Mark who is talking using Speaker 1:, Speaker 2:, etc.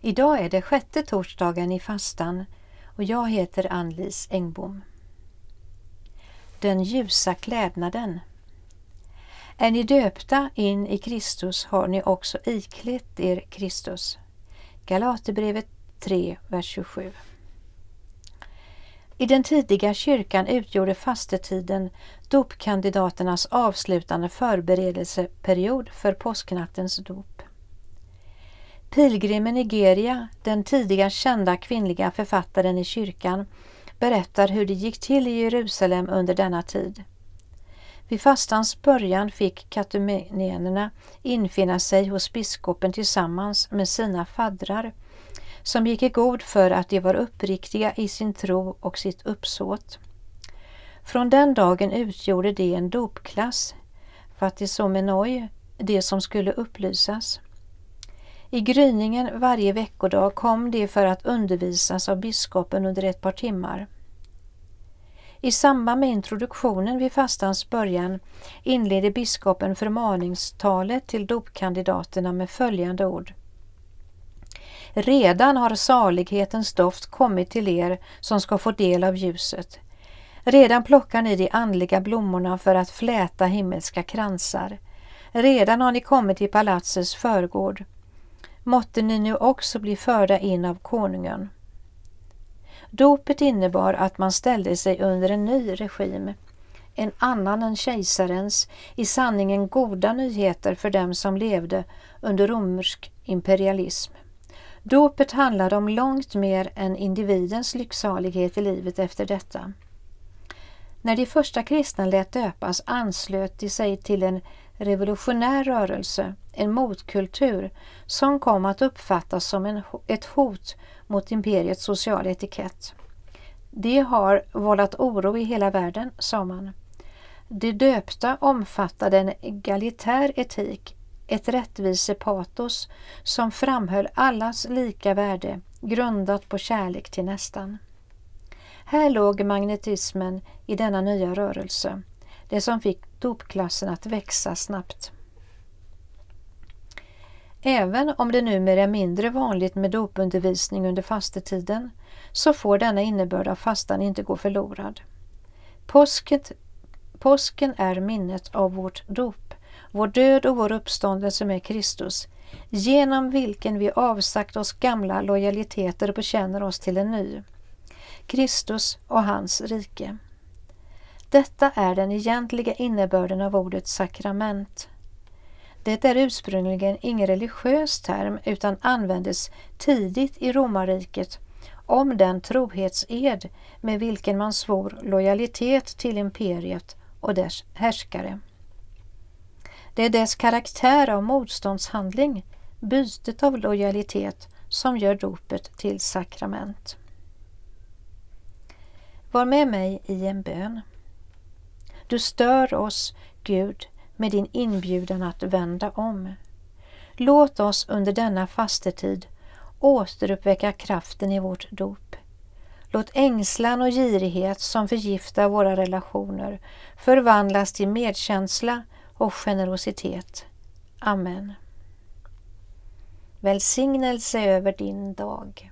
Speaker 1: Idag är det sjätte torsdagen i fastan och jag heter Ann-Lis Engbom. Den ljusa klädnaden. Är ni döpta in i Kristus har ni också iklätt er Kristus. Galaterbrevet 3, vers 27. I den tidiga kyrkan utgjorde fastetiden dopkandidaternas avslutande förberedelseperiod för påsknattens dop. Pilgrimen Nigeria, den tidiga kända kvinnliga författaren i kyrkan, berättar hur det gick till i Jerusalem under denna tid. Vid fastans början fick katumenerna infinna sig hos biskopen tillsammans med sina faddrar som gick i god för att de var uppriktiga i sin tro och sitt uppsåt. Från den dagen utgjorde de en dopklass, fattisomenoi, det som skulle upplysas. I gryningen varje veckodag kom de för att undervisas av biskopen under ett par timmar. I samband med introduktionen vid fastans början inledde biskopen förmaningstalet till dopkandidaterna med följande ord. Redan har salighetens doft kommit till er som ska få del av ljuset. Redan plockar ni de andliga blommorna för att fläta himmelska kransar. Redan har ni kommit till palatsets förgård. Måtte ni nu också bli förda in av konungen. Dopet innebar att man ställde sig under en ny regim, en annan än kejsarens, i sanningen goda nyheter för dem som levde under romersk imperialism. Dopet handlade om långt mer än individens lycksalighet i livet efter detta. När de första kristna lät döpas anslöt de sig till en revolutionär rörelse, en motkultur som kom att uppfattas som en, ett hot mot imperiets sociala etikett. Det har vållat oro i hela världen, sa man. De döpta omfattade en egalitär etik, ett rättvisepatos som framhöll allas lika värde grundat på kärlek till nästan. Här låg magnetismen i denna nya rörelse, det som fick dopklassen att växa snabbt. Även om det numera är mindre vanligt med dopundervisning under fastetiden så får denna innebörd av fastan inte gå förlorad. Påsket, påsken är minnet av vårt dop, vår död och vår uppståndelse med Kristus, genom vilken vi avsagt oss gamla lojaliteter och bekänner oss till en ny. Kristus och hans rike. Detta är den egentliga innebörden av ordet sakrament. Det är ursprungligen ingen religiös term utan användes tidigt i romarriket om den trohetsed med vilken man svor lojalitet till imperiet och dess härskare. Det är dess karaktär av motståndshandling, bytet av lojalitet, som gör dopet till sakrament. Var med mig i en bön. Du stör oss, Gud, med din inbjudan att vända om. Låt oss under denna fastetid återuppväcka kraften i vårt dop. Låt ängslan och girighet som förgiftar våra relationer förvandlas till medkänsla och generositet. Amen. Välsignelse över din dag.